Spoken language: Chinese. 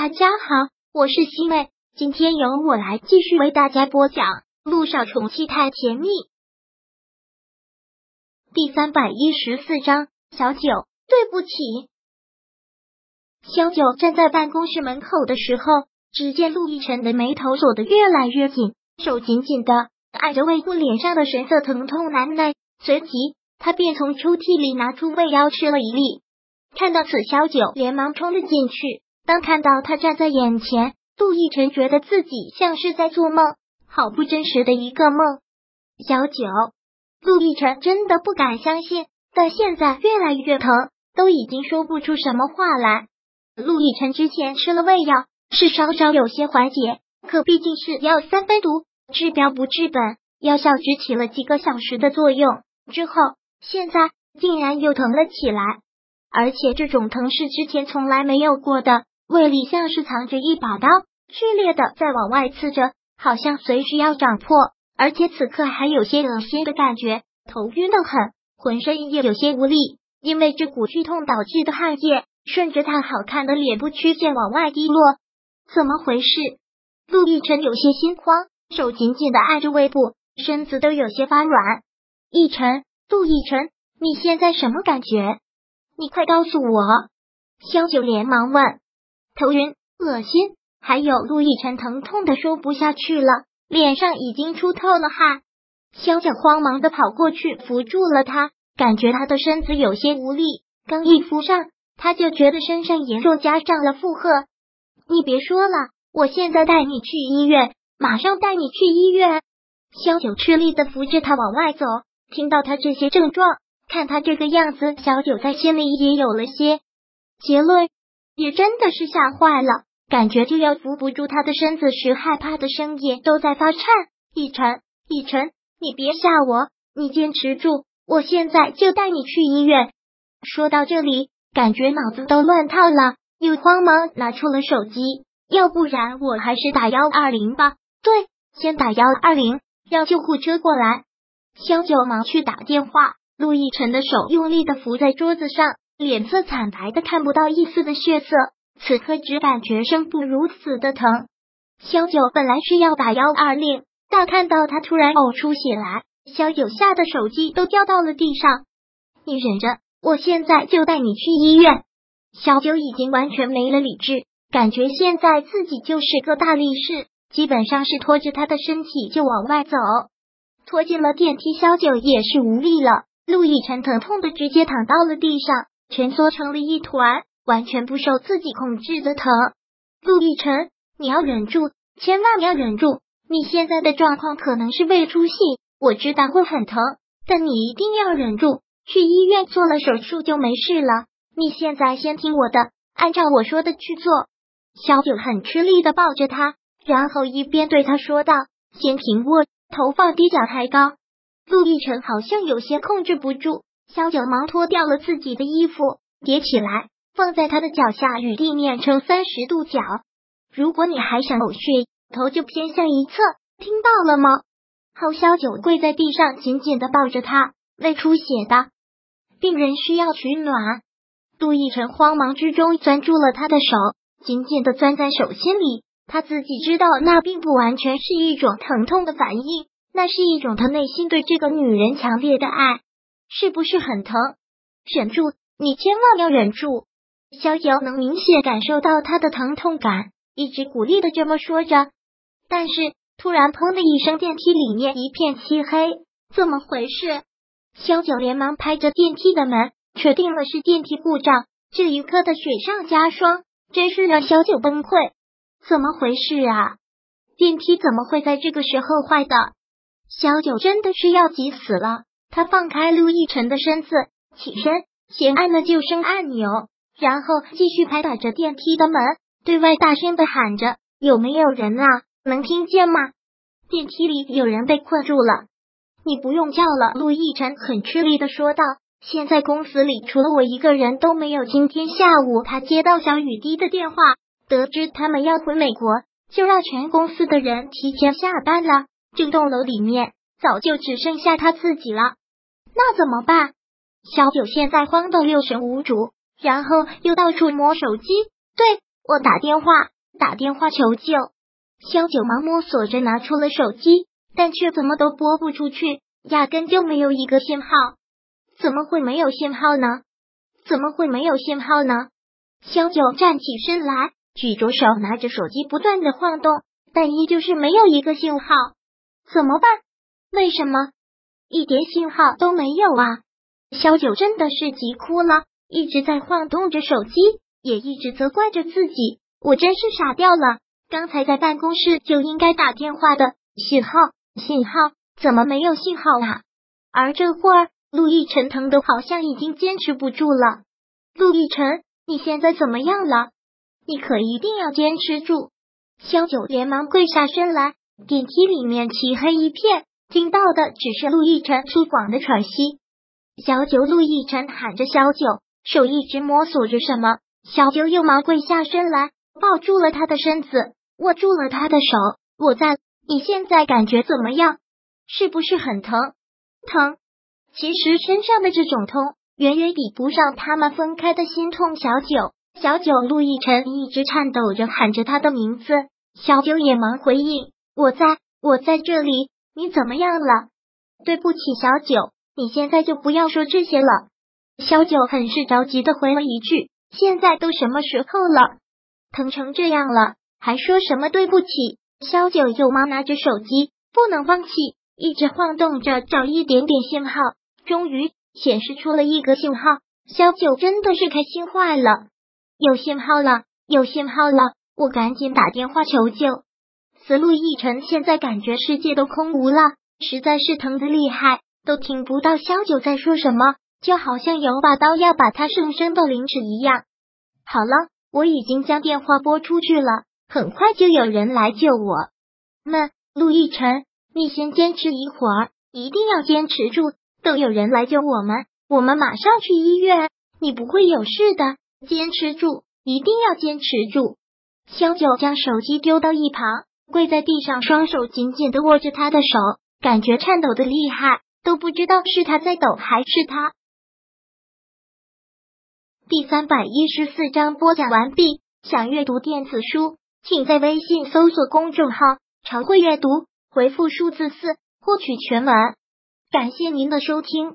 大家好，我是西妹，今天由我来继续为大家播讲《陆少宠妻太甜蜜》第三百一十四章。小九，对不起。小九站在办公室门口的时候，只见陆亦辰的眉头锁得越来越紧，手紧紧的按着胃部，脸上的神色疼痛难耐。随即，他便从抽屉里拿出胃药吃了一粒。看到此，小九连忙冲了进去。当看到他站在眼前，陆亦辰觉得自己像是在做梦，好不真实的一个梦。小九，陆亦辰真的不敢相信，但现在越来越疼，都已经说不出什么话来。陆亦辰之前吃了胃药，是稍稍有些缓解，可毕竟是药三分毒，治标不治本，药效只起了几个小时的作用，之后现在竟然又疼了起来，而且这种疼是之前从来没有过的。胃里像是藏着一把刀，剧烈的在往外刺着，好像随时要长破。而且此刻还有些恶心的感觉，头晕的很，浑身也有些无力，因为这股剧痛导致的汗液顺着他好看的脸部曲线往外滴落。怎么回事？陆亦辰有些心慌，手紧紧的按着胃部，身子都有些发软。亦辰，陆亦辰，你现在什么感觉？你快告诉我！萧九连忙问。头晕、恶心，还有陆亦辰疼痛的说不下去了，脸上已经出透了汗。萧九慌忙的跑过去扶住了他，感觉他的身子有些无力，刚一扶上，他就觉得身上严重加上了负荷。你别说了，我现在带你去医院，马上带你去医院。萧九吃力的扶着他往外走，听到他这些症状，看他这个样子，小九在心里也有了些结论。也真的是吓坏了，感觉就要扶不住他的身子时，害怕的声音都在发颤。逸晨，逸晨，你别吓我，你坚持住，我现在就带你去医院。说到这里，感觉脑子都乱套了，又慌忙拿出了手机，要不然我还是打幺二零吧。对，先打幺二零，让救护车过来。萧九忙去打电话，陆亦辰的手用力的扶在桌子上。脸色惨白的看不到一丝的血色，此刻只感觉生不如死的疼。萧九本来是要打幺二零，但看到他突然呕出血来，萧九吓得手机都掉到了地上。你忍着，我现在就带你去医院。小九已经完全没了理智，感觉现在自己就是个大力士，基本上是拖着他的身体就往外走。拖进了电梯，萧九也是无力了。陆亦辰疼痛的直接躺到了地上。蜷缩成了一团，完全不受自己控制的疼。陆亦辰，你要忍住，千万要忍住。你现在的状况可能是胃出血，我知道会很疼，但你一定要忍住。去医院做了手术就没事了。你现在先听我的，按照我说的去做。小九很吃力的抱着他，然后一边对他说道：“先平卧，头放低，脚抬高。”陆亦辰好像有些控制不住。萧九忙脱掉了自己的衣服，叠起来放在他的脚下，与地面成三十度角。如果你还想呕血，头就偏向一侧，听到了吗？后，萧九跪在地上，紧紧的抱着他。胃出血的病人需要取暖。杜奕晨慌忙之中攥住了他的手，紧紧的攥在手心里。他自己知道，那并不完全是一种疼痛的反应，那是一种他内心对这个女人强烈的爱。是不是很疼？忍住，你千万要忍住。萧九能明显感受到他的疼痛感，一直鼓励的这么说着。但是突然，砰的一声，电梯里面一片漆黑，怎么回事？萧九连忙拍着电梯的门，确定了是电梯故障。这一刻的雪上加霜，真是让萧九崩溃。怎么回事啊？电梯怎么会在这个时候坏的？萧九真的是要急死了。他放开陆亦辰的身子，起身，先按了救生按钮，然后继续拍打着电梯的门，对外大声的喊着：“有没有人啊？能听见吗？”电梯里有人被困住了，你不用叫了。陆亦辰很吃力的说道：“现在公司里除了我一个人都没有。”今天下午，他接到小雨滴的电话，得知他们要回美国，就让全公司的人提前下班了。这栋楼里面早就只剩下他自己了。那怎么办？小九现在慌得六神无主，然后又到处摸手机。对我打电话，打电话求救。小九忙摸索着拿出了手机，但却怎么都拨不出去，压根就没有一个信号。怎么会没有信号呢？怎么会没有信号呢？小九站起身来，举着手拿着手机不断的晃动，但依旧是没有一个信号。怎么办？为什么一点信号都没有啊？萧九真的是急哭了，一直在晃动着手机，也一直责怪着自己：我真是傻掉了。刚才在办公室就应该打电话的，信号信号怎么没有信号啊？而这会儿，陆亦辰疼的好像已经坚持不住了。陆亦辰，你现在怎么样了？你可一定要坚持住！萧九连忙跪下身来，电梯里面漆黑一片，听到的只是陆亦辰粗犷的喘息。小九，陆亦辰喊着小九，手一直摸索着什么。小九又忙跪下身来，抱住了他的身子。握住了他的手，我在。你现在感觉怎么样？是不是很疼？疼？其实身上的这种痛远远比不上他们分开的心痛。小九，小九，陆亦辰一直颤抖着喊着他的名字。小九也忙回应：“我在，我在这里。你怎么样了？”对不起，小九，你现在就不要说这些了。小九很是着急的回了一句：“现在都什么时候了？疼成这样了。”还说什么对不起？小九又忙拿着手机，不能放弃，一直晃动着找一点点信号，终于显示出了一个信号。小九真的是开心坏了，有信号了，有信号了！我赶紧打电话求救。思路一沉，现在感觉世界都空无了，实在是疼的厉害，都听不到萧九在说什么，就好像有把刀要把他生生的凌迟一样。好了，我已经将电话拨出去了。很快就有人来救我。那陆亦辰，你先坚持一会儿，一定要坚持住。都有人来救我们，我们马上去医院，你不会有事的。坚持住，一定要坚持住。萧九将手机丢到一旁，跪在地上，双手紧紧的握着他的手，感觉颤抖的厉害，都不知道是他在抖还是他。第三百一十四章播讲完毕。想阅读电子书。请在微信搜索公众号“常会阅读”，回复数字四获取全文。感谢您的收听。